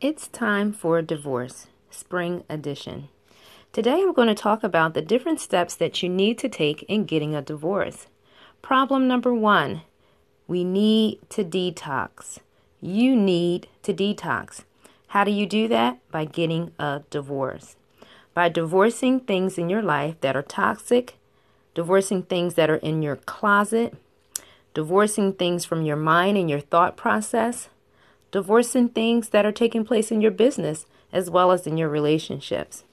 It's time for divorce, spring edition. Today I'm going to talk about the different steps that you need to take in getting a divorce. Problem number one we need to detox. You need to detox. How do you do that? By getting a divorce. By divorcing things in your life that are toxic, divorcing things that are in your closet, divorcing things from your mind and your thought process divorcing things that are taking place in your business as well as in your relationships.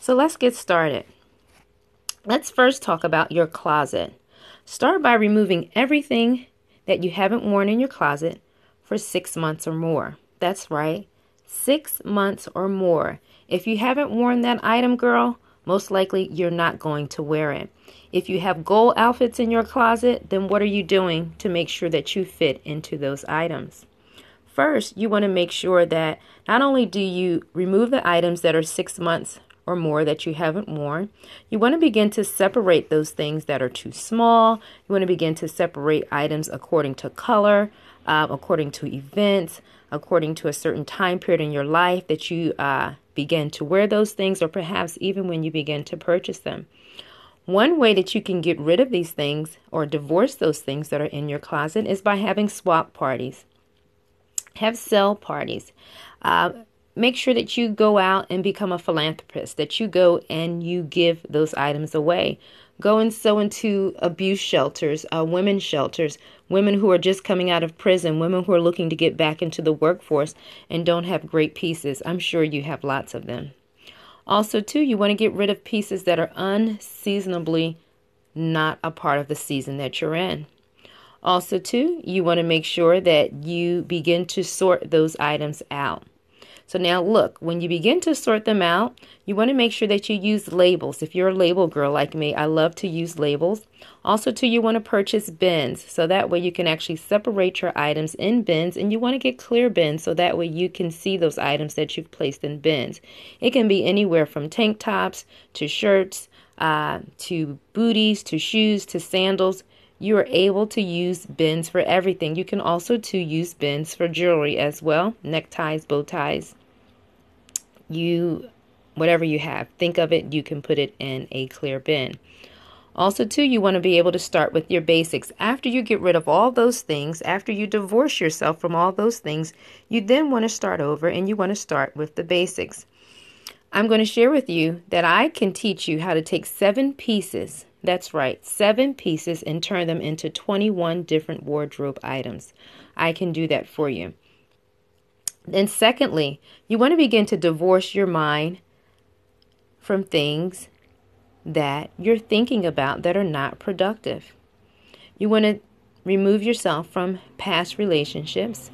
So let's get started. Let's first talk about your closet. Start by removing everything that you haven't worn in your closet for six months or more. That's right, six months or more. If you haven't worn that item, girl, most likely you're not going to wear it. If you have gold outfits in your closet, then what are you doing to make sure that you fit into those items? First, you want to make sure that not only do you remove the items that are six months or more that you haven't worn, you want to begin to separate those things that are too small. You want to begin to separate items according to color, uh, according to events, according to a certain time period in your life that you uh, begin to wear those things, or perhaps even when you begin to purchase them. One way that you can get rid of these things or divorce those things that are in your closet is by having swap parties have sell parties. Uh, make sure that you go out and become a philanthropist, that you go and you give those items away. Go and sow into abuse shelters, uh, women's shelters, women who are just coming out of prison, women who are looking to get back into the workforce and don't have great pieces. I'm sure you have lots of them. Also, too, you want to get rid of pieces that are unseasonably not a part of the season that you're in. Also, too, you want to make sure that you begin to sort those items out. So now look, when you begin to sort them out, you want to make sure that you use labels. If you're a label girl like me, I love to use labels. Also too, you want to purchase bins. So that way you can actually separate your items in bins and you want to get clear bins so that way you can see those items that you've placed in bins. It can be anywhere from tank tops to shirts, uh, to booties, to shoes, to sandals you are able to use bins for everything. You can also to use bins for jewelry as well, neckties, bow ties. You whatever you have, think of it, you can put it in a clear bin. Also, too, you want to be able to start with your basics. After you get rid of all those things, after you divorce yourself from all those things, you then want to start over and you want to start with the basics. I'm going to share with you that I can teach you how to take seven pieces that's right, seven pieces and turn them into 21 different wardrobe items. I can do that for you. Then, secondly, you want to begin to divorce your mind from things that you're thinking about that are not productive. You want to remove yourself from past relationships,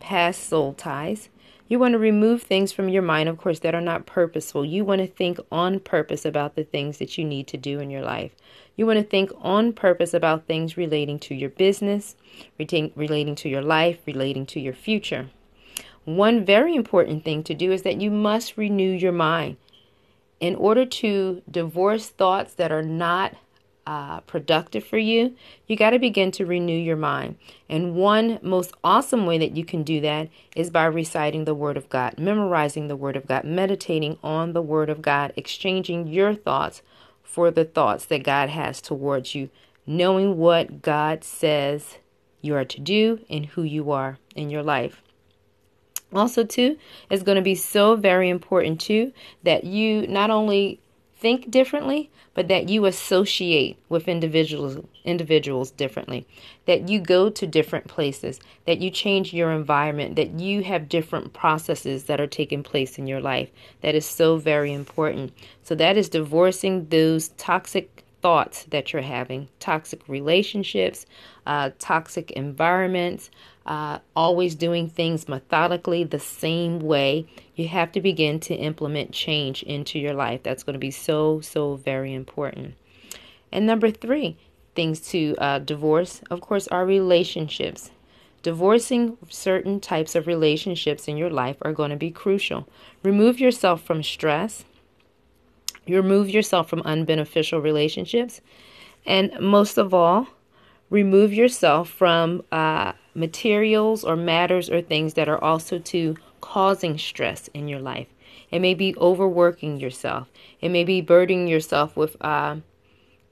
past soul ties, you want to remove things from your mind, of course, that are not purposeful. You want to think on purpose about the things that you need to do in your life. You want to think on purpose about things relating to your business, relating to your life, relating to your future. One very important thing to do is that you must renew your mind. In order to divorce thoughts that are not uh, productive for you, you got to begin to renew your mind. And one most awesome way that you can do that is by reciting the Word of God, memorizing the Word of God, meditating on the Word of God, exchanging your thoughts for the thoughts that God has towards you, knowing what God says you are to do and who you are in your life. Also, too, it's going to be so very important, too, that you not only think differently, but that you associate with individuals individuals differently, that you go to different places, that you change your environment, that you have different processes that are taking place in your life. That is so very important. So that is divorcing those toxic thoughts that you're having, toxic relationships, uh, toxic environments, uh, always doing things methodically the same way. You have to begin to implement change into your life. That's going to be so, so very important. And number three, things to uh, divorce, of course, are relationships. Divorcing certain types of relationships in your life are going to be crucial. Remove yourself from stress. You remove yourself from unbeneficial relationships. And most of all, remove yourself from uh, materials or matters or things that are also to causing stress in your life. It may be overworking yourself. It may be burdening yourself with uh,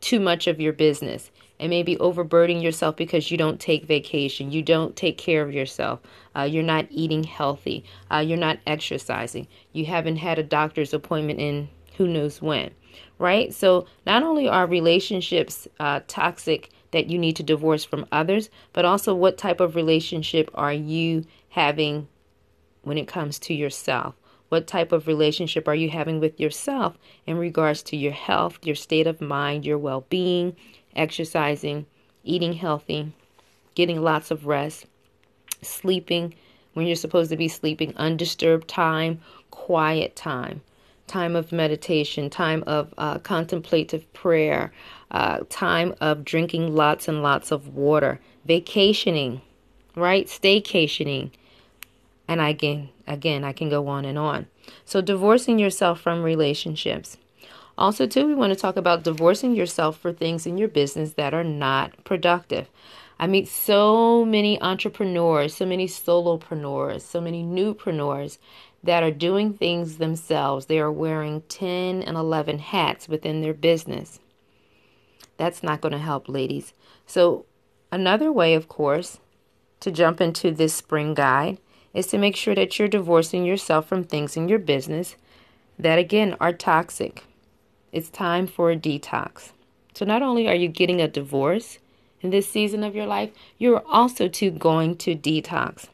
too much of your business. It may be overburdening yourself because you don't take vacation. You don't take care of yourself. Uh, you're not eating healthy. Uh, you're not exercising. You haven't had a doctor's appointment in who knows when, right? So, not only are relationships uh, toxic that you need to divorce from others, but also what type of relationship are you having when it comes to yourself? What type of relationship are you having with yourself in regards to your health, your state of mind, your well being, exercising, eating healthy, getting lots of rest, sleeping when you're supposed to be sleeping, undisturbed time, quiet time, time of meditation, time of uh, contemplative prayer, uh, time of drinking lots and lots of water, vacationing, right? Staycationing. And again, again, I can go on and on. So divorcing yourself from relationships. Also, too, we want to talk about divorcing yourself for things in your business that are not productive. I meet so many entrepreneurs, so many solopreneurs, so many newpreneurs that are doing things themselves. They are wearing 10 and 11 hats within their business. That's not going to help, ladies. So, another way, of course, to jump into this spring guide is to make sure that you're divorcing yourself from things in your business that, again, are toxic. It's time for a detox. So, not only are you getting a divorce in this season of your life, you're also too going to detox.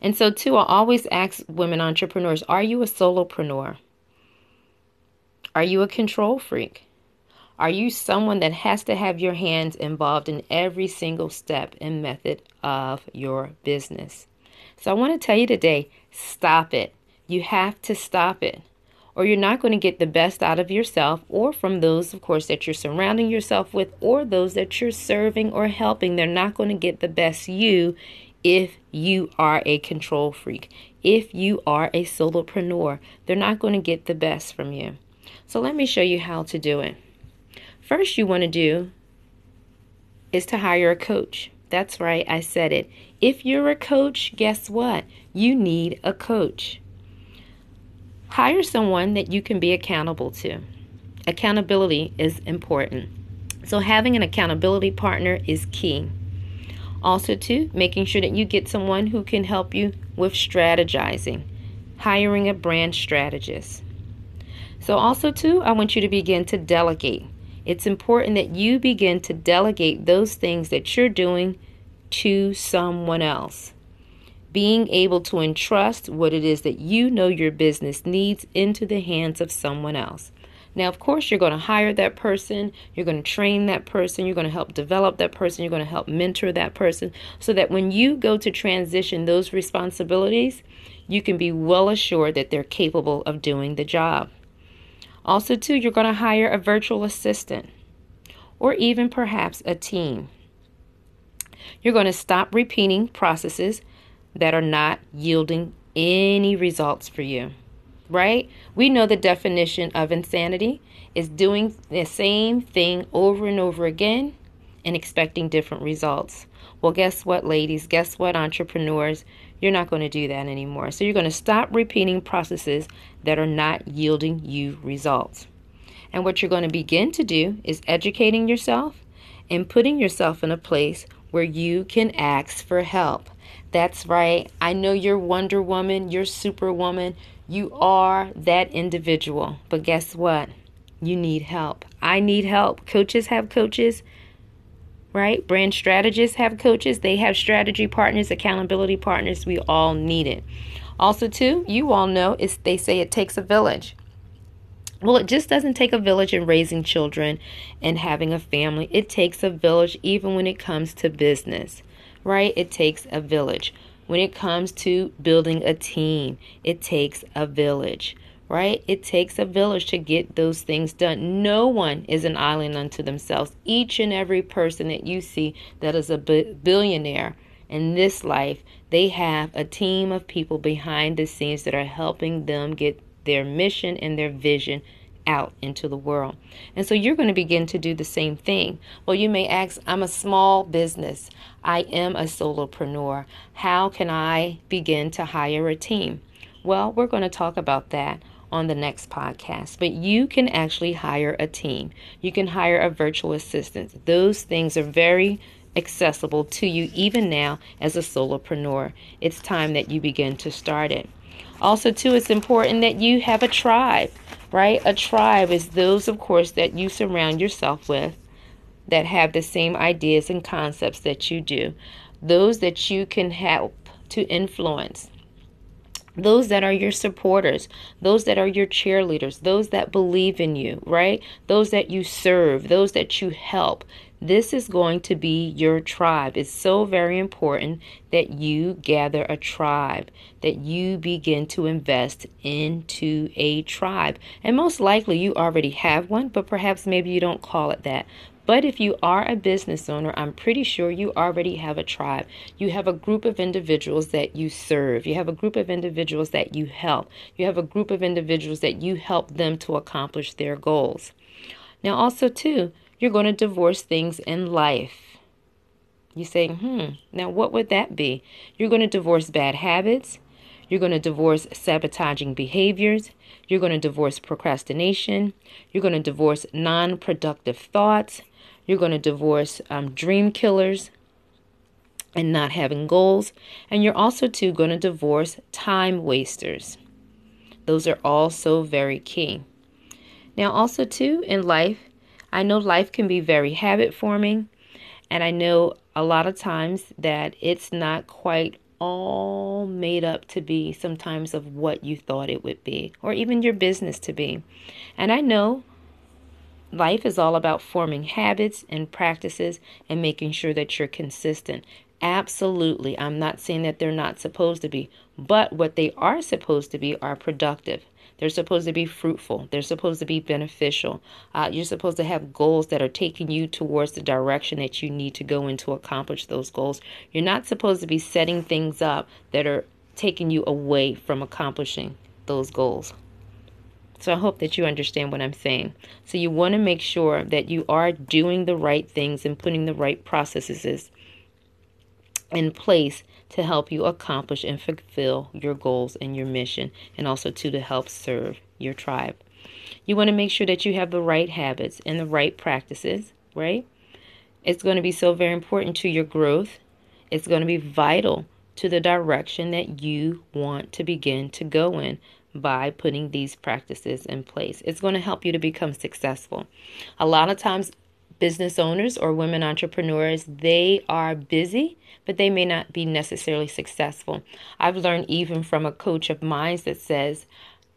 And so, too, I always ask women entrepreneurs are you a solopreneur? Are you a control freak? Are you someone that has to have your hands involved in every single step and method of your business? So I want to tell you today stop it. You have to stop it. Or you're not going to get the best out of yourself or from those, of course, that you're surrounding yourself with or those that you're serving or helping. They're not going to get the best you if you are a control freak. If you are a solopreneur, they're not going to get the best from you. So let me show you how to do it. First, you want to do is to hire a coach. That's right, I said it. If you're a coach, guess what? You need a coach. Hire someone that you can be accountable to. Accountability is important. So, having an accountability partner is key. Also, too, making sure that you get someone who can help you with strategizing, hiring a brand strategist. So, also, too, I want you to begin to delegate. It's important that you begin to delegate those things that you're doing to someone else. Being able to entrust what it is that you know your business needs into the hands of someone else. Now, of course, you're going to hire that person, you're going to train that person, you're going to help develop that person, you're going to help mentor that person so that when you go to transition those responsibilities, you can be well assured that they're capable of doing the job. Also, too, you're going to hire a virtual assistant or even perhaps a team. You're going to stop repeating processes that are not yielding any results for you, right? We know the definition of insanity is doing the same thing over and over again and expecting different results. Well, guess what, ladies? Guess what, entrepreneurs? You're not going to do that anymore. So you're going to stop repeating processes that are not yielding you results. And what you're going to begin to do is educating yourself and putting yourself in a place where you can ask for help. That's right. I know you're Wonder Woman, you're Superwoman. You are that individual. But guess what? You need help. I need help. Coaches have coaches right? Brand strategists have coaches, they have strategy partners, accountability partners. We all need it. Also, too, you all know it's they say it takes a village. Well, it just doesn't take a village in raising children and having a family. It takes a village even when it comes to business, right? It takes a village. When it comes to building a team, it takes a village right? It takes a village to get those things done. No one is an island unto themselves. Each and every person that you see that is a billionaire in this life, they have a team of people behind the scenes that are helping them get their mission and their vision out into the world. And so you're going to begin to do the same thing. Well, you may ask, I'm a small business. I am a solopreneur. How can I begin to hire a team? Well, we're going to talk about that on the next podcast. But you can actually hire a team. You can hire a virtual assistant. Those things are very accessible to you even now as a solopreneur. It's time that you begin to start it. Also, too, it's important that you have a tribe, right? A tribe is those, of course, that you surround yourself with that have the same ideas and concepts that you do, those that you can help to influence. Those that are your supporters, those that are your cheerleaders, those that believe in you, right? Those that you serve, those that you help. This is going to be your tribe. It's so very important that you gather a tribe, that you begin to invest into a tribe. And most likely you already have one, but perhaps maybe you don't call it that. But if you are a business owner, I'm pretty sure you already have a tribe. You have a group of individuals that you serve. You have a group of individuals that you help. You have a group of individuals that you help them to accomplish their goals. Now, also, too, you're going to divorce things in life. You say, hmm, now what would that be? You're going to divorce bad habits. You're going to divorce sabotaging behaviors. You're going to divorce procrastination. You're going to divorce non productive thoughts. You're going to divorce um, dream killers and not having goals. And you're also, too, going to divorce time wasters. Those are also very key. Now, also, too, in life, I know life can be very habit forming, and I know a lot of times that it's not quite all made up to be sometimes of what you thought it would be, or even your business to be. And I know life is all about forming habits and practices and making sure that you're consistent. Absolutely. I'm not saying that they're not supposed to be, but what they are supposed to be are productive. They're supposed to be fruitful. They're supposed to be beneficial. Uh, you're supposed to have goals that are taking you towards the direction that you need to go in to accomplish those goals. You're not supposed to be setting things up that are taking you away from accomplishing those goals. So I hope that you understand what I'm saying. So you want to make sure that you are doing the right things and putting the right processes in place to help you accomplish and fulfill your goals and your mission, and also to, to help serve your tribe. You want to make sure that you have the right habits and the right practices, right? It's going to be so very important to your growth. It's going to be vital to the direction that you want to begin to go in by putting these practices in place. It's going to help you to become successful. A lot of times, business owners or women entrepreneurs, they are busy, but they may not be necessarily successful. I've learned even from a coach of mine that says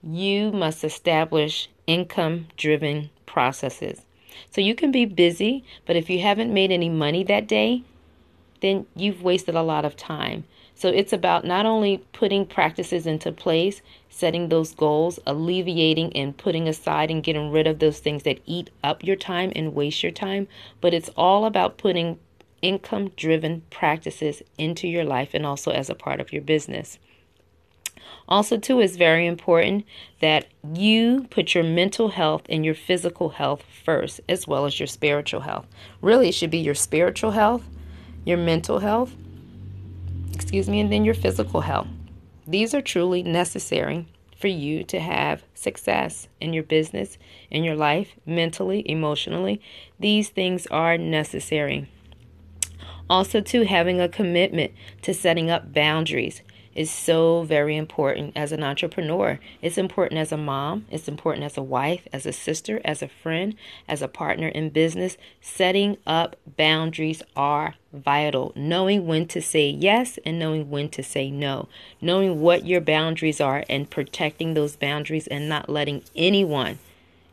you must establish income driven processes. So you can be busy, but if you haven't made any money that day, then you've wasted a lot of time. So it's about not only putting practices into place, setting those goals, alleviating and putting aside and getting rid of those things that eat up your time and waste your time, but it's all about putting income driven practices into your life and also as a part of your business. Also, too, it's very important that you put your mental health and your physical health first, as well as your spiritual health. Really, it should be your spiritual health, your mental health, excuse me, and then your physical health. These are truly necessary for you to have success in your business, in your life, mentally, emotionally. These things are necessary. Also, too, having a commitment to setting up boundaries is so very important as an entrepreneur. It's important as a mom, it's important as a wife, as a sister, as a friend, as a partner in business. Setting up boundaries are vital. Knowing when to say yes and knowing when to say no. Knowing what your boundaries are and protecting those boundaries and not letting anyone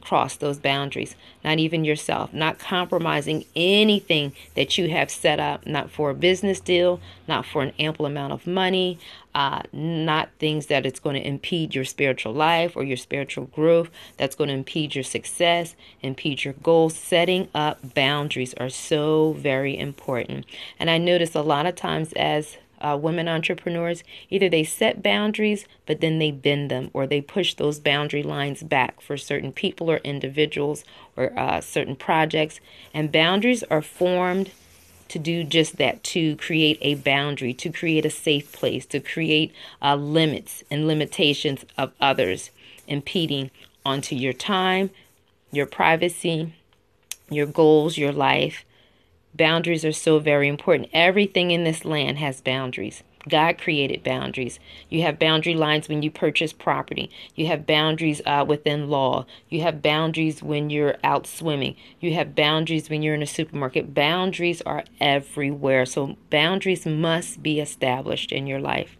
cross those boundaries, not even yourself, not compromising anything that you have set up, not for a business deal, not for an ample amount of money, uh, not things that it's going to impede your spiritual life or your spiritual growth, that's going to impede your success, impede your goals. Setting up boundaries are so very important. And I notice a lot of times as uh, women entrepreneurs. Either they set boundaries, but then they bend them, or they push those boundary lines back for certain people or individuals or uh, certain projects. And boundaries are formed to do just that to create a boundary, to create a safe place, to create uh, limits and limitations of others impeding onto your time, your privacy, your goals, your life. Boundaries are so very important. Everything in this land has boundaries. God created boundaries. You have boundary lines when you purchase property. You have boundaries uh, within law. You have boundaries when you're out swimming. You have boundaries when you're in a supermarket. Boundaries are everywhere. So, boundaries must be established in your life.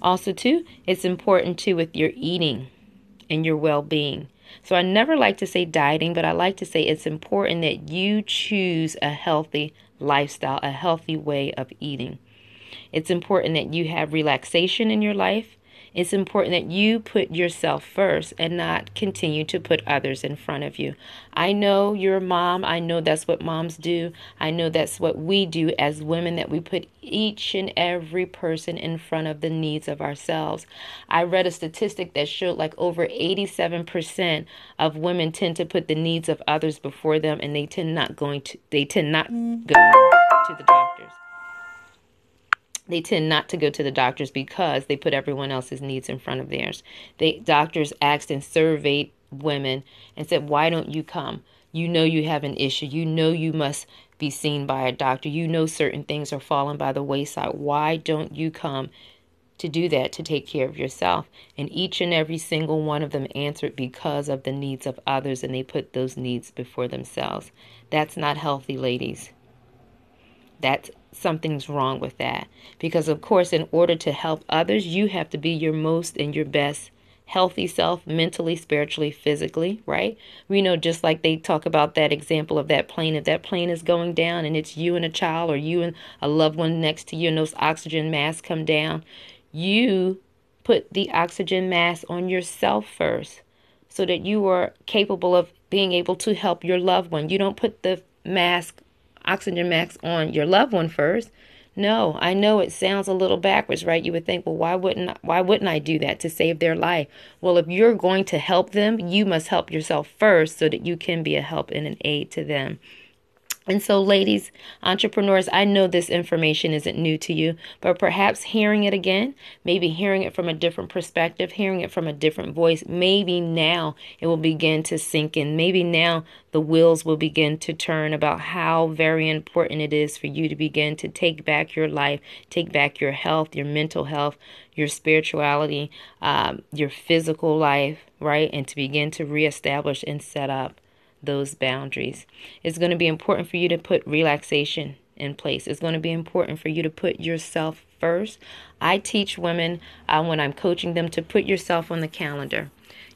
Also, too, it's important too with your eating and your well being. So, I never like to say dieting, but I like to say it's important that you choose a healthy lifestyle, a healthy way of eating. It's important that you have relaxation in your life. It's important that you put yourself first and not continue to put others in front of you. I know you're a mom. I know that's what moms do. I know that's what we do as women, that we put each and every person in front of the needs of ourselves. I read a statistic that showed like over 87% of women tend to put the needs of others before them and they tend not going to they tend not mm. go to the doctors they tend not to go to the doctors because they put everyone else's needs in front of theirs. They doctors asked and surveyed women and said, "Why don't you come? You know you have an issue. You know you must be seen by a doctor. You know certain things are falling by the wayside. Why don't you come to do that to take care of yourself?" And each and every single one of them answered because of the needs of others and they put those needs before themselves. That's not healthy, ladies. That's something's wrong with that. Because, of course, in order to help others, you have to be your most and your best healthy self, mentally, spiritually, physically, right? We know just like they talk about that example of that plane, if that plane is going down and it's you and a child or you and a loved one next to you and those oxygen masks come down, you put the oxygen mask on yourself first so that you are capable of being able to help your loved one. You don't put the mask oxygen mask on your loved one first. No, I know it sounds a little backwards, right? You would think, well, why wouldn't why wouldn't I do that to save their life? Well, if you're going to help them, you must help yourself first so that you can be a help and an aid to them. And so, ladies, entrepreneurs, I know this information isn't new to you, but perhaps hearing it again, maybe hearing it from a different perspective, hearing it from a different voice, maybe now it will begin to sink in. Maybe now the wheels will begin to turn about how very important it is for you to begin to take back your life, take back your health, your mental health, your spirituality, um, your physical life, right? And to begin to reestablish and set up those boundaries. It's going to be important for you to put relaxation in place. It's going to be important for you to put yourself first. I teach women uh, when I'm coaching them to put yourself on the calendar.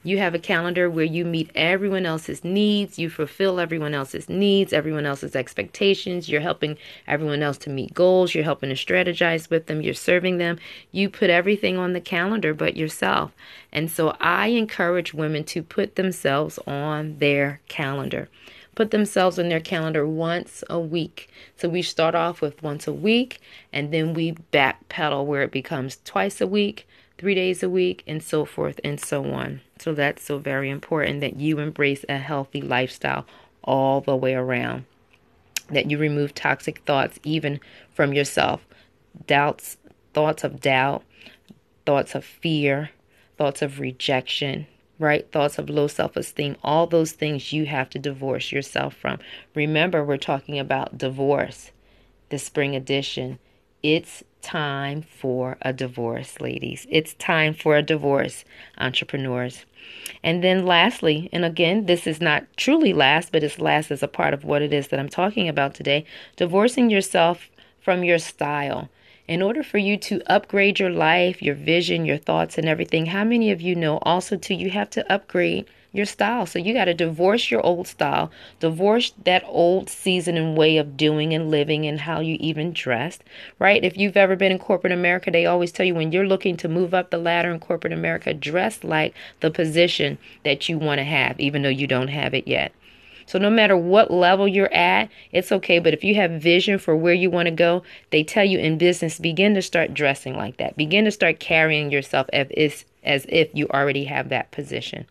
You have a calendar where you meet everyone else's needs, you fulfill everyone else's needs, everyone else's expectations. You're helping everyone else to meet goals, you're helping to strategize with them, you're serving them. You put everything on the calendar but yourself. And so I encourage women to put themselves on their calendar put themselves on their calendar once a week. So we start off with once a week and then we backpedal where it becomes twice a week, three days a week, and so forth and so on. So that's so very important that you embrace a healthy lifestyle all the way around. That you remove toxic thoughts even from yourself. Doubts, thoughts of doubt, thoughts of fear, thoughts of rejection, right? Thoughts of low self esteem, all those things you have to divorce yourself from. Remember, we're talking about divorce, the spring edition. It's time for a divorce, ladies. It's time for a divorce, entrepreneurs. And then, lastly, and again, this is not truly last, but it's last as a part of what it is that I'm talking about today divorcing yourself from your style. In order for you to upgrade your life, your vision, your thoughts, and everything, how many of you know also, too, you have to upgrade your style. So you got to divorce your old style, divorce that old season and way of doing and living and how you even dressed, right? If you've ever been in corporate America, they always tell you when you're looking to move up the ladder in corporate America, dress like the position that you want to have, even though you don't have it yet. So no matter what level you're at, it's okay. But if you have vision for where you want to go, they tell you in business, begin to start dressing like that. Begin to start carrying yourself as if, as if you already have that position.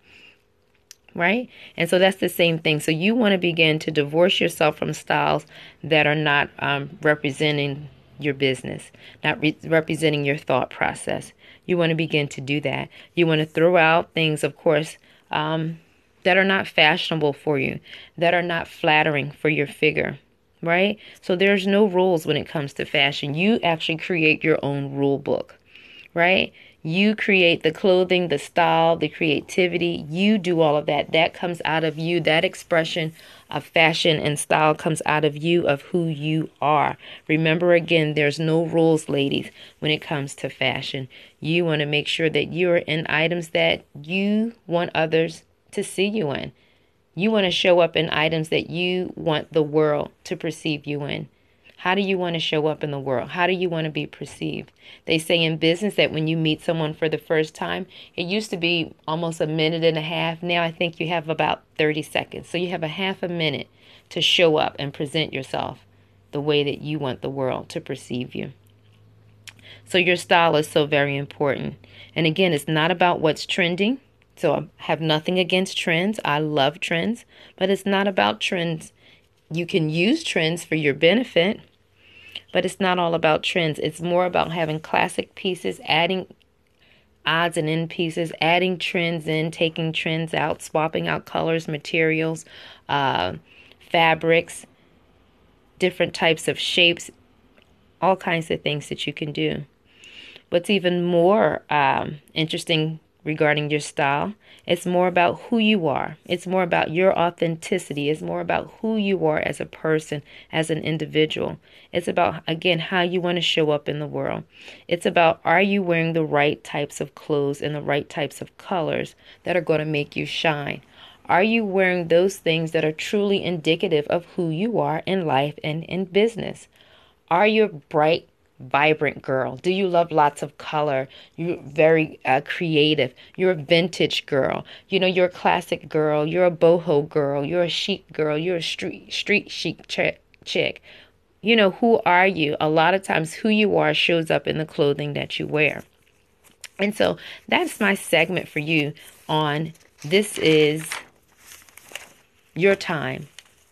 Right? And so that's the same thing. So you want to begin to divorce yourself from styles that are not um, representing your business, not re- representing your thought process. You want to begin to do that. You want to throw out things, of course, um, that are not fashionable for you, that are not flattering for your figure, right? So there's no rules when it comes to fashion. You actually create your own rule book, right? You create the clothing, the style, the creativity. You do all of that. That comes out of you. That expression of fashion and style comes out of you, of who you are. Remember again, there's no rules, ladies, when it comes to fashion. You want to make sure that you're in items that you want others to see you in. You want to show up in items that you want the world to perceive you in. How do you want to show up in the world? How do you want to be perceived? They say in business that when you meet someone for the first time, it used to be almost a minute and a half. Now I think you have about 30 seconds. So you have a half a minute to show up and present yourself the way that you want the world to perceive you. So your style is so very important. And again, it's not about what's trending. So I have nothing against trends. I love trends, but it's not about trends. You can use trends for your benefit but it's not all about trends. It's more about having classic pieces, adding odds and end pieces, adding trends in, taking trends out, swapping out colors, materials, uh, fabrics, different types of shapes, all kinds of things that you can do. What's even more um, interesting regarding your style. It's more about who you are. It's more about your authenticity. It's more about who you are as a person, as an individual. It's about, again, how you want to show up in the world. It's about are you wearing the right types of clothes and the right types of colors that are going to make you shine? Are you wearing those things that are truly indicative of who you are in life and in business? Are you bright, vibrant girl? Do you love lots of color? You're very uh, creative. You're a vintage girl. You know, you're a classic girl. You're a boho girl. You're a chic girl. You're a street street chic ch- chick. You know, who are you? A lot of times, who you are shows up in the clothing that you wear. And so that's my segment for you on this is your time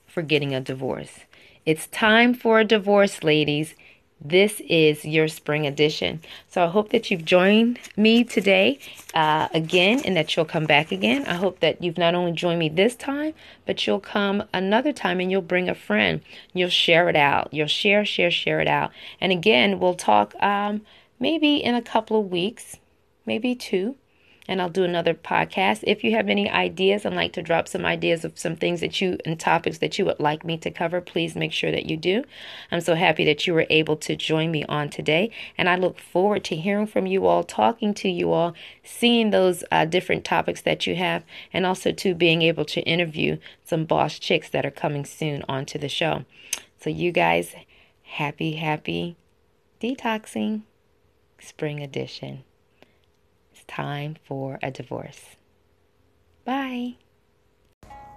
for getting a divorce. It's time for a divorce, ladies. This is your spring edition. So I hope that you've joined me today uh, again and that you'll come back again. I hope that you've not only joined me this time, but you'll come another time and you'll bring a friend. You'll share it out. You'll share, share, share it out. And again, we'll talk um, maybe in a couple of weeks, maybe two and I'll do another podcast. If you have any ideas, I'd like to drop some ideas of some things that you and topics that you would like me to cover. Please make sure that you do. I'm so happy that you were able to join me on today, and I look forward to hearing from you all, talking to you all, seeing those uh, different topics that you have, and also to being able to interview some boss chicks that are coming soon onto the show. So, you guys, happy, happy detoxing spring edition time for a divorce. Bye.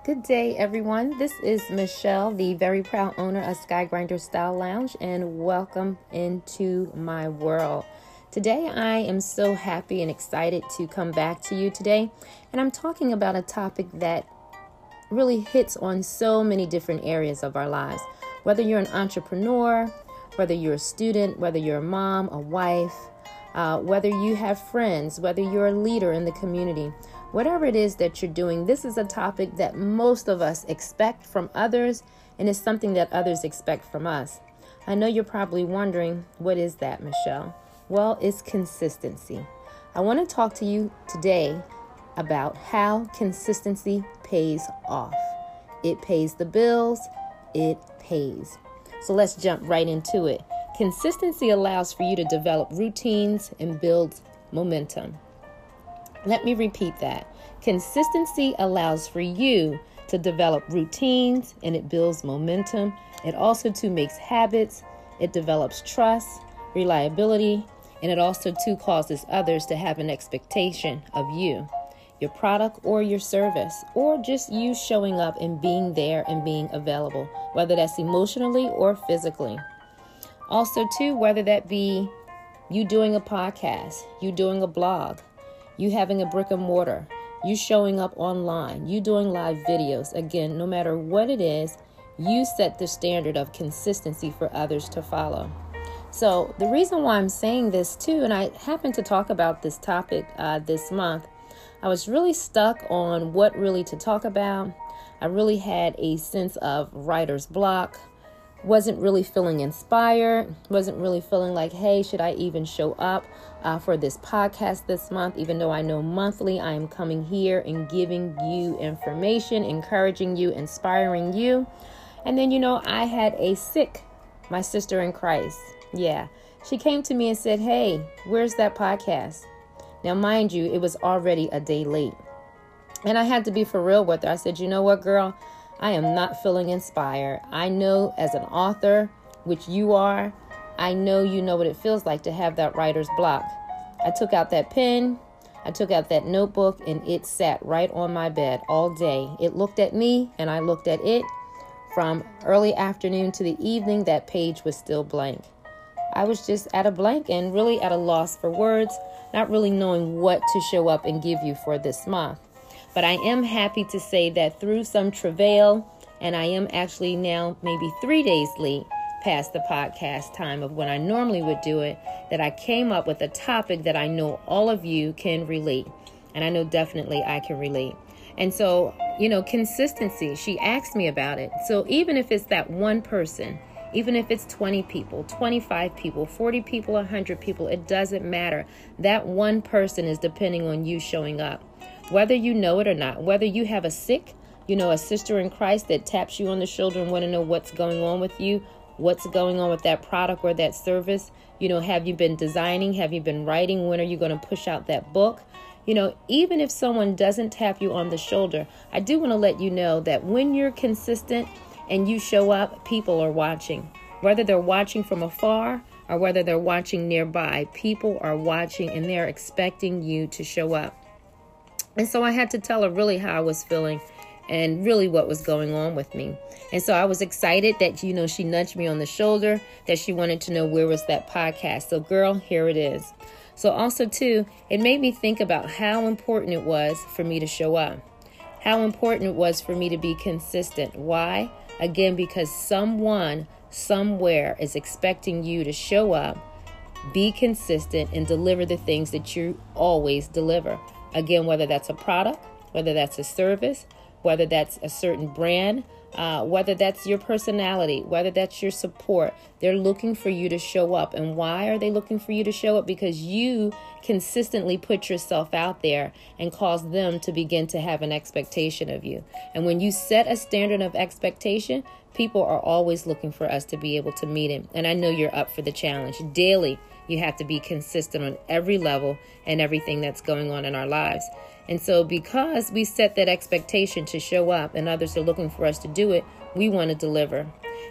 Good day, everyone. This is Michelle, the very proud owner of Sky Grinder Style Lounge, and welcome into my world. Today, I am so happy and excited to come back to you today, and I'm talking about a topic that really hits on so many different areas of our lives. Whether you're an entrepreneur, whether you're a student, whether you're a mom, a wife, uh, whether you have friends, whether you're a leader in the community, whatever it is that you're doing, this is a topic that most of us expect from others and it's something that others expect from us. I know you're probably wondering, what is that, Michelle? Well, it's consistency. I want to talk to you today about how consistency pays off. It pays the bills, it pays. So let's jump right into it. Consistency allows for you to develop routines and build momentum. Let me repeat that. Consistency allows for you to develop routines and it builds momentum. It also too makes habits, it develops trust, reliability, and it also too causes others to have an expectation of you. your product or your service, or just you showing up and being there and being available, whether that's emotionally or physically. Also, too, whether that be you doing a podcast, you doing a blog, you having a brick and mortar, you showing up online, you doing live videos. Again, no matter what it is, you set the standard of consistency for others to follow. So, the reason why I'm saying this too, and I happened to talk about this topic uh, this month, I was really stuck on what really to talk about. I really had a sense of writer's block, wasn't really feeling inspired, wasn't really feeling like, hey, should I even show up uh, for this podcast this month? Even though I know monthly I am coming here and giving you information, encouraging you, inspiring you. And then, you know, I had a sick, my sister in Christ. Yeah. She came to me and said, Hey, where's that podcast? Now, mind you, it was already a day late. And I had to be for real with her. I said, You know what, girl? I am not feeling inspired. I know as an author, which you are, I know you know what it feels like to have that writer's block. I took out that pen, I took out that notebook, and it sat right on my bed all day. It looked at me, and I looked at it. From early afternoon to the evening, that page was still blank. I was just at a blank and really at a loss for words, not really knowing what to show up and give you for this month. But I am happy to say that through some travail, and I am actually now maybe three days late past the podcast time of when I normally would do it, that I came up with a topic that I know all of you can relate. And I know definitely I can relate. And so, you know, consistency, she asked me about it. So even if it's that one person, even if it's 20 people, 25 people, 40 people, 100 people, it doesn't matter. That one person is depending on you showing up. Whether you know it or not, whether you have a sick, you know, a sister in Christ that taps you on the shoulder and want to know what's going on with you, what's going on with that product or that service. You know, have you been designing? Have you been writing? When are you going to push out that book? You know, even if someone doesn't tap you on the shoulder, I do want to let you know that when you're consistent and you show up, people are watching. Whether they're watching from afar or whether they're watching nearby, people are watching and they're expecting you to show up. And so I had to tell her really how I was feeling and really what was going on with me. And so I was excited that you know she nudged me on the shoulder that she wanted to know where was that podcast. So girl, here it is. So also too, it made me think about how important it was for me to show up. How important it was for me to be consistent. Why? Again, because someone somewhere is expecting you to show up, be consistent, and deliver the things that you always deliver. Again, whether that's a product, whether that's a service, whether that's a certain brand, uh, whether that's your personality, whether that's your support. They're looking for you to show up. And why are they looking for you to show up? Because you consistently put yourself out there and cause them to begin to have an expectation of you. And when you set a standard of expectation, people are always looking for us to be able to meet it. And I know you're up for the challenge. Daily, you have to be consistent on every level and everything that's going on in our lives. And so, because we set that expectation to show up and others are looking for us to do it, we want to deliver.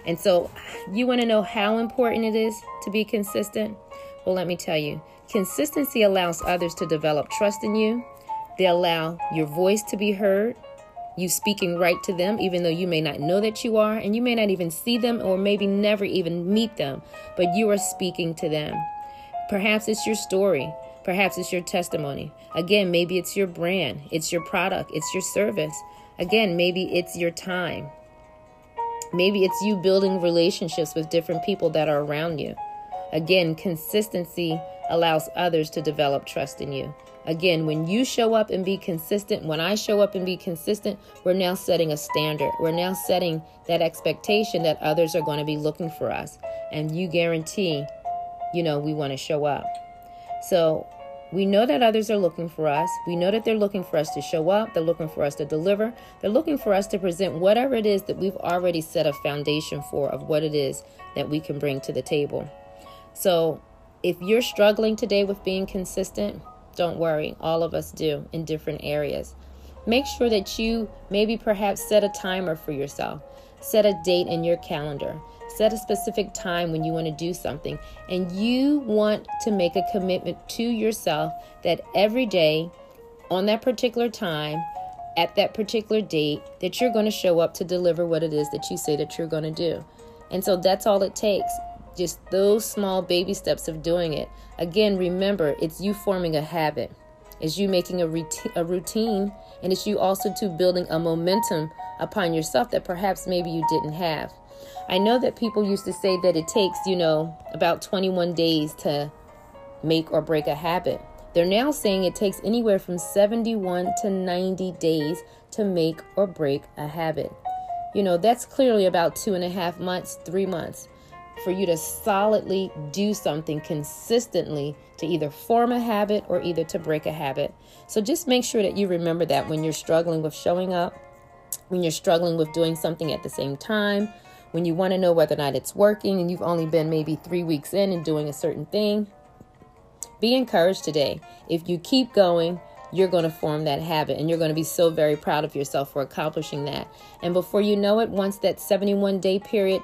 And so, you want to know how important it is to be consistent? Well, let me tell you consistency allows others to develop trust in you, they allow your voice to be heard. You speaking right to them, even though you may not know that you are, and you may not even see them or maybe never even meet them, but you are speaking to them. Perhaps it's your story. Perhaps it's your testimony. Again, maybe it's your brand, it's your product, it's your service. Again, maybe it's your time. Maybe it's you building relationships with different people that are around you. Again, consistency allows others to develop trust in you. Again, when you show up and be consistent, when I show up and be consistent, we're now setting a standard. We're now setting that expectation that others are going to be looking for us. And you guarantee, you know, we want to show up. So we know that others are looking for us. We know that they're looking for us to show up. They're looking for us to deliver. They're looking for us to present whatever it is that we've already set a foundation for of what it is that we can bring to the table. So if you're struggling today with being consistent, don't worry. All of us do in different areas. Make sure that you maybe perhaps set a timer for yourself. Set a date in your calendar. Set a specific time when you want to do something. And you want to make a commitment to yourself that every day, on that particular time, at that particular date, that you're going to show up to deliver what it is that you say that you're going to do. And so that's all it takes. Just those small baby steps of doing it. Again, remember, it's you forming a habit. It's you making a, a routine, and it's you also to building a momentum upon yourself that perhaps maybe you didn't have. I know that people used to say that it takes, you know, about 21 days to make or break a habit. They're now saying it takes anywhere from 71 to 90 days to make or break a habit. You know, that's clearly about two and a half months, three months for you to solidly do something consistently to either form a habit or either to break a habit. So just make sure that you remember that when you're struggling with showing up, when you're struggling with doing something at the same time, when you want to know whether or not it's working and you've only been maybe three weeks in and doing a certain thing. Be encouraged today. If you keep going, you're going to form that habit and you're going to be so very proud of yourself for accomplishing that. And before you know it, once that 71 day period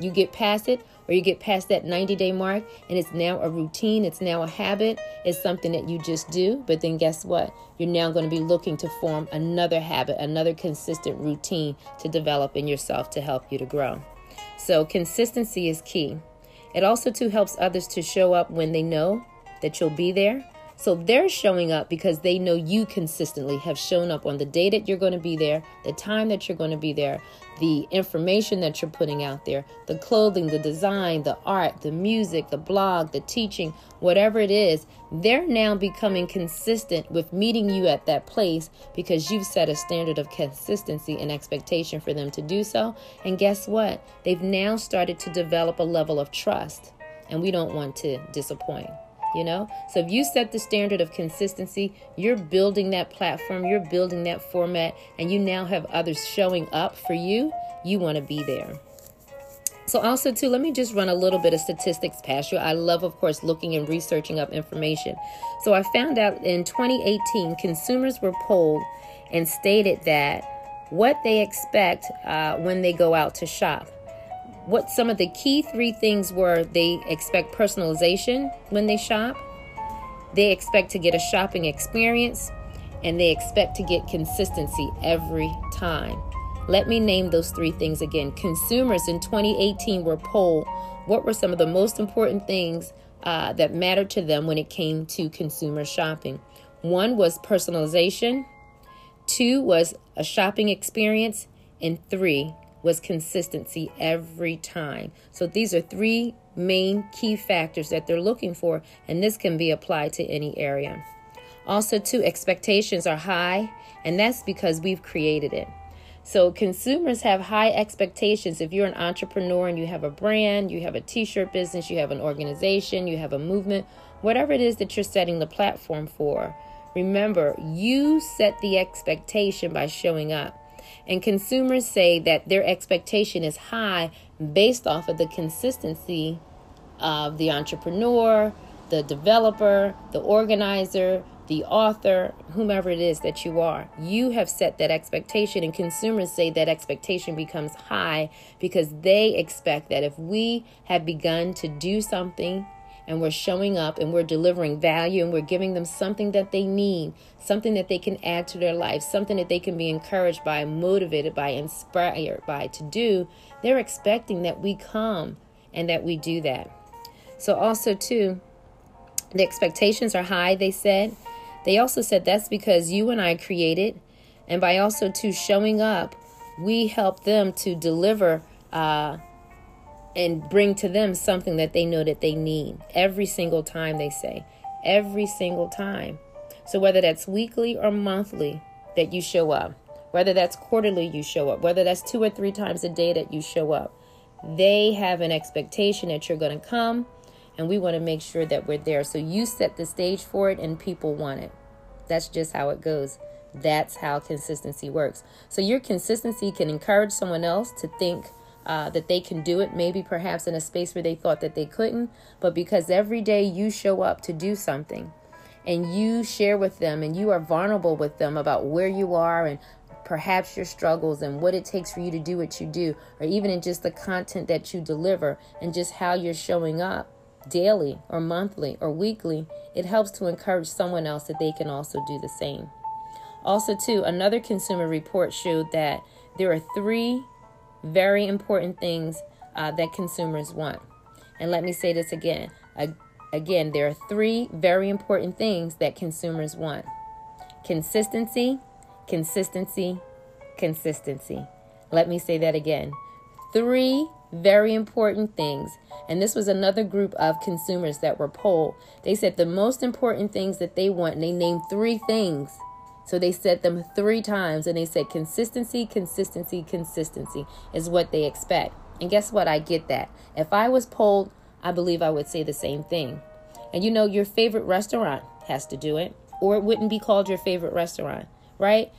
you get past it or you get past that 90 day mark and it's now a routine, it's now a habit, it's something that you just do. But then guess what? You're now going to be looking to form another habit, another consistent routine to develop in yourself to help you to grow. So consistency is key. It also too helps others to show up when they know that you'll be there so they're showing up because they know you consistently have shown up on the day that you're going to be there, the time that you're going to be there, the information that you're putting out there, the clothing, the design, the art, the music, the blog, the teaching, whatever it is. They're now becoming consistent with meeting you at that place because you've set a standard of consistency and expectation for them to do so. And guess what? They've now started to develop a level of trust, and we don't want to disappoint you know? So if you set the standard of consistency you're building that platform you're building that format and you now have others showing up for you you want to be there. So also too let me just run a little bit of statistics past you. I love of course looking and researching up information. So i found out in 2018 consumers were polled and stated that what they expect uh, when they go out to shop what some of the key three things were they expect personalization when they shop, they expect to get a shopping experience, and they expect to get consistency every time. Let me name those three things again. Consumers in 2018 were polled what were some of the most important things uh, that mattered to them when it came to consumer shopping. One was personalization, two was a shopping experience, and three was consistency every time. So these are three main key factors that they're looking for, and this can be applied to any area. Also, too, expectations are high, and that's because we've created it. So, consumers have high expectations. If you're an entrepreneur and you have a brand, you have a t shirt business, you have an organization, you have a movement, whatever it is that you're setting the platform for, remember, you set the expectation by showing up. And consumers say that their expectation is high based off of the consistency of the entrepreneur, the developer, the organizer, the author, whomever it is that you are. You have set that expectation, and consumers say that expectation becomes high because they expect that if we have begun to do something and we're showing up and we're delivering value and we're giving them something that they need, something that they can add to their life, something that they can be encouraged by, motivated by, inspired by to do, they're expecting that we come and that we do that. So, also, too, the expectations are high, they said. They also said that's because you and I created, and by also, too, showing up, we help them to deliver. Uh, and bring to them something that they know that they need every single time they say. Every single time. So whether that's weekly or monthly that you show up whether that's quarterly you show up whether that's two or three times a day that you show up they have an expectation that you're going to come and we want to make sure that we're there. So you set the stage for it and people want it. That's just how it goes. That's how consistency works. So your consistency can encourage someone else to think uh, that they can do it, maybe perhaps in a space where they thought that they couldn't, but because every day you show up to do something and you share with them and you are vulnerable with them about where you are and perhaps your struggles and what it takes for you to do what you do, or even in just the content that you deliver and just how you're showing up, daily or monthly or weekly, it helps to encourage someone else that they can also do the same. Also, too, another consumer report showed that there are three very important things uh, that consumers want. And let me say this again. Again, there are three very important things that consumers want consistency, consistency, consistency. Let me say that again. Three very important things. And this was another group of consumers that were polled. They said the most important things that they want, and they named three things. So they said them three times, and they said consistency, consistency, consistency is what they expect. And guess what? I get that. If I was polled, I believe I would say the same thing. And you know, your favorite restaurant has to do it, or it wouldn't be called your favorite restaurant, right?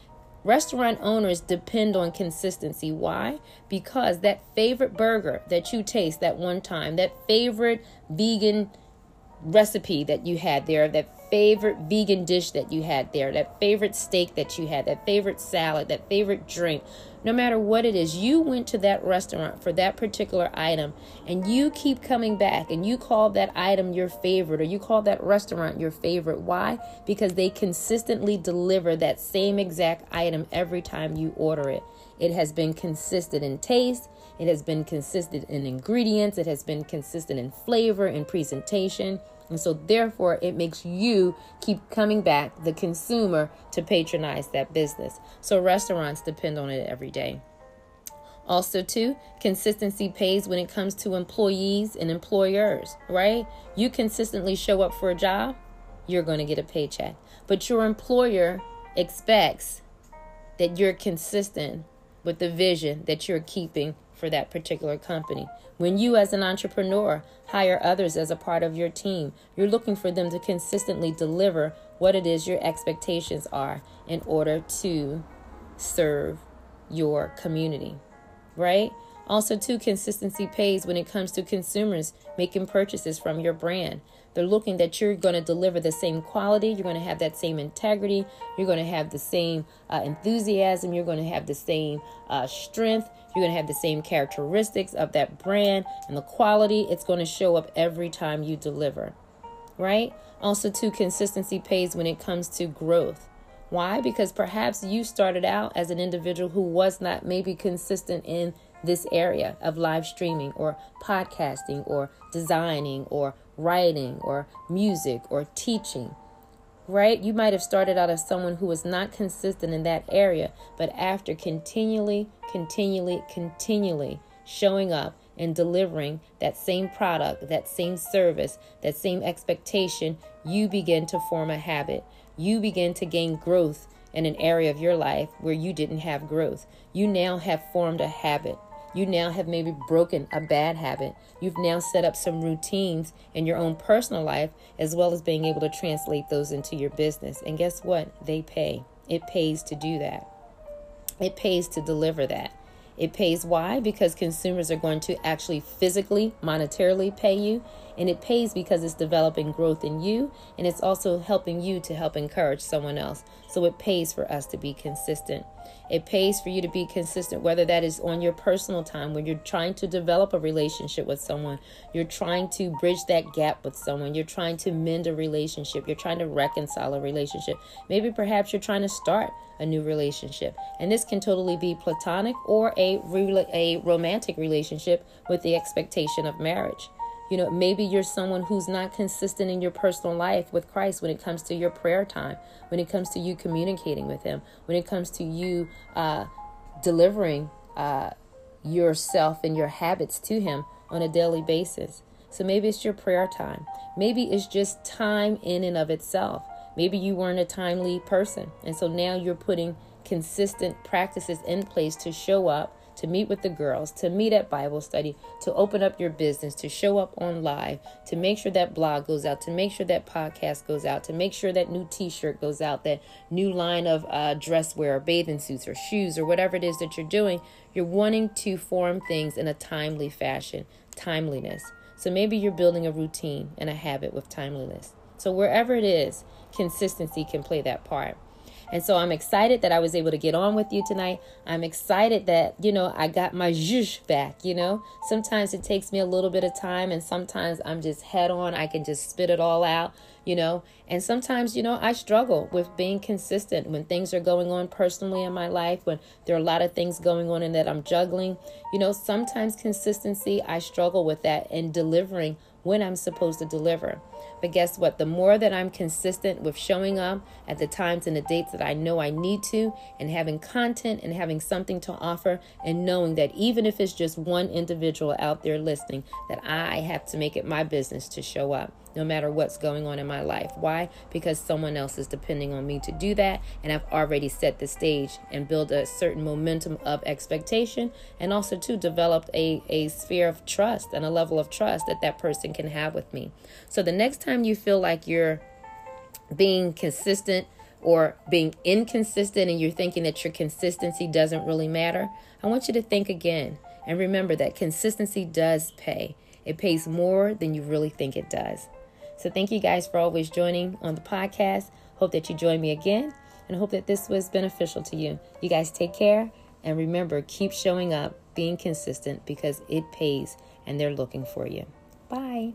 Restaurant owners depend on consistency. Why? Because that favorite burger that you taste that one time, that favorite vegan recipe that you had there, that favorite vegan dish that you had there, that favorite steak that you had, that favorite salad, that favorite drink, no matter what it is, you went to that restaurant for that particular item and you keep coming back and you call that item your favorite or you call that restaurant your favorite. Why? Because they consistently deliver that same exact item every time you order it. It has been consistent in taste, it has been consistent in ingredients, it has been consistent in flavor and presentation. And so, therefore, it makes you keep coming back, the consumer, to patronize that business. So, restaurants depend on it every day. Also, too, consistency pays when it comes to employees and employers, right? You consistently show up for a job, you're going to get a paycheck. But your employer expects that you're consistent with the vision that you're keeping for that particular company. When you, as an entrepreneur, hire others as a part of your team, you're looking for them to consistently deliver what it is your expectations are in order to serve your community, right? Also, too, consistency pays when it comes to consumers making purchases from your brand. They're looking that you're going to deliver the same quality, you're going to have that same integrity, you're going to have the same uh, enthusiasm, you're going to have the same uh, strength, you're going to have the same characteristics of that brand and the quality. It's going to show up every time you deliver, right? Also, too, consistency pays when it comes to growth. Why? Because perhaps you started out as an individual who was not maybe consistent in this area of live streaming or podcasting or designing or writing or music or teaching right? You might have started out as someone who was not consistent in that area, but after continually, continually, continually showing up and delivering that same product, that same service, that same expectation, you begin to form a habit. You begin to gain growth in an area of your life where you didn't have growth. You now have formed a habit. You now have maybe broken a bad habit. You've now set up some routines in your own personal life, as well as being able to translate those into your business. And guess what? They pay. It pays to do that, it pays to deliver that. It pays why? Because consumers are going to actually physically, monetarily pay you. And it pays because it's developing growth in you and it's also helping you to help encourage someone else. So it pays for us to be consistent. It pays for you to be consistent, whether that is on your personal time when you're trying to develop a relationship with someone, you're trying to bridge that gap with someone, you're trying to mend a relationship, you're trying to reconcile a relationship. Maybe perhaps you're trying to start a new relationship. And this can totally be platonic or a, a romantic relationship with the expectation of marriage. You know, maybe you're someone who's not consistent in your personal life with Christ when it comes to your prayer time, when it comes to you communicating with Him, when it comes to you uh, delivering uh, yourself and your habits to Him on a daily basis. So maybe it's your prayer time. Maybe it's just time in and of itself. Maybe you weren't a timely person. And so now you're putting consistent practices in place to show up to meet with the girls, to meet at Bible study, to open up your business, to show up on live, to make sure that blog goes out, to make sure that podcast goes out, to make sure that new t shirt goes out, that new line of uh, dress wear, or bathing suits, or shoes, or whatever it is that you're doing. You're wanting to form things in a timely fashion, timeliness. So maybe you're building a routine and a habit with timeliness. So wherever it is, consistency can play that part. And so I'm excited that I was able to get on with you tonight. I'm excited that, you know, I got my zhuzh back, you know. Sometimes it takes me a little bit of time and sometimes I'm just head on. I can just spit it all out, you know. And sometimes, you know, I struggle with being consistent when things are going on personally in my life, when there are a lot of things going on and that I'm juggling. You know, sometimes consistency, I struggle with that and delivering when I'm supposed to deliver. But guess what? The more that I'm consistent with showing up at the times and the dates that I know I need to, and having content and having something to offer, and knowing that even if it's just one individual out there listening, that I have to make it my business to show up no matter what's going on in my life. Why? Because someone else is depending on me to do that, and I've already set the stage and build a certain momentum of expectation, and also to develop a, a sphere of trust and a level of trust that that person can have with me. So the next time you feel like you're being consistent or being inconsistent and you're thinking that your consistency doesn't really matter, I want you to think again and remember that consistency does pay. It pays more than you really think it does. So thank you guys for always joining on the podcast. Hope that you join me again and hope that this was beneficial to you. You guys take care and remember, keep showing up, being consistent because it pays and they're looking for you. Bye.